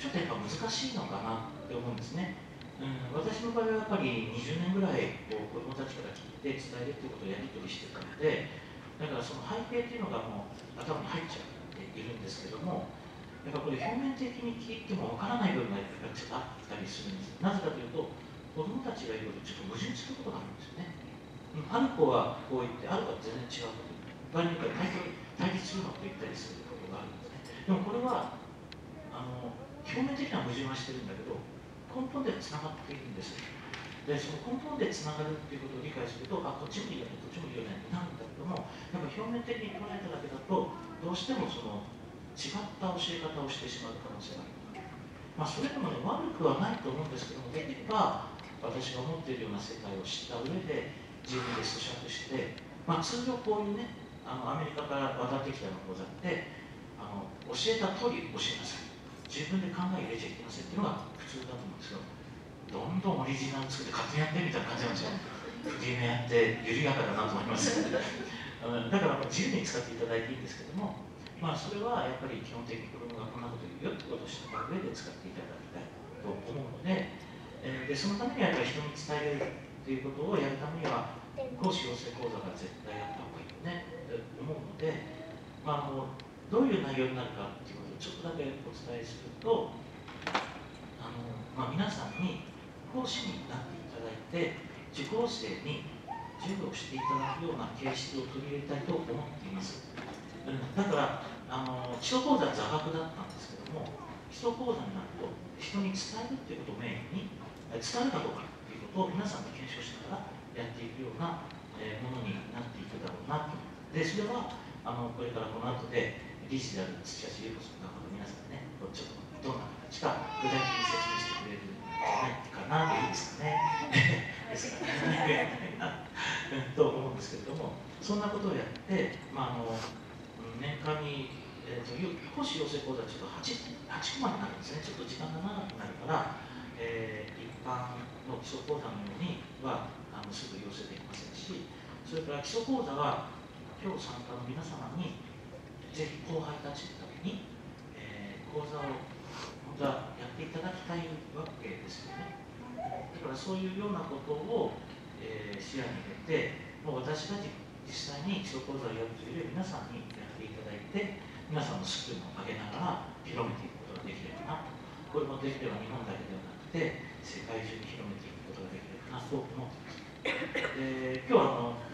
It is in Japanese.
ちょっとやっぱ難しいのかなって思うんですね。うん、私の場合はやっぱり20年ぐらいこう子どもたちから聞いて伝えるっていうことをやり取りしてたのでだからその背景っていうのがもう頭に入っちゃっているんですけどもやっぱこれ表面的に聞いてもわからない部分がやっぱりちょっとあったりするんですなぜかというと子どもたちがいろいろちょっと矛盾することがあるんですよね。ある子はこう言ってある子は全然違うこと場合によっては対立するのと言ったりすることがあるんですね。でもこれはあの表面的な矛盾はしてるんだけど根本でつながっているんです。でその根本でつながるっていうことを理解するとあこっちもいいよねこっちもいいよねってなるんだけどもやっぱ表面的に捉えただけだとどうしてもその違った教え方をしてしまう可能性がある。まあ、それでもね悪くはないと思うんですけどもできれば私が思っているような世界を知った上で自分で咀嚼して、まあ、通常こういうねあのアメリカから渡ってきたような講座ってあの教えた通り教えなさい。自分で考え入れちゃいけませんっていうのが普通だと思うんですよ。どんどんオリジナル作って勝手にやってみたいな感じなんですよ。フリームやって緩やかだなと思います。だから自由に使っていただいていいんですけどもまあそれはやっぱり基本的に子供がこんなこと言うよってことを知った上で使っていただきたいと思うので,、えー、でそのためにはやっぱり人に伝えるっていうことをやるためには講師養成講座が絶対やった方がいいよねって思うので、まあ、あのどういう内容になるかっていうことをちょっとだけお伝えするとあの、まあ、皆さんに講師になっていただいて受講生に授業をしていただくような形式を取り入れたいと思っています、うん、だからあの基礎講座は座学だったんですけども基礎講座になると人に伝えるっていうことをメインに伝えるかどうかっていうことを皆さんで検証しながらやっていくような、ものになっていくだろうなと。でそれはあのこれからこの後で理事である土橋優子さんが皆さんねちょっとどんな形か具体的に説明してくれるんじゃないかなといいですかね。ですからね。と思うんですけれどもそんなことをやって、まあ、あの年間に、えーと、講師養成講座はちょっと 8, 8コマになるんですねちょっと時間が長くなるから、えー、一般の基礎講座のようにはあのすぐ養成できませんしそれから基礎講座は今日参加の皆様にぜひ後輩たちのために、えー、講座を本当はやっていただきたいわけですよね。だからそういうようなことを、えー、視野に入れて、もう私たち実際に基礎講座をやるというより皆さんにやっていただいて、皆さんのスキルを上げながら広めていくことができればなと。これもできれば日本だけではなくて、世界中に広めていくことができればなと思っています。で今日はあの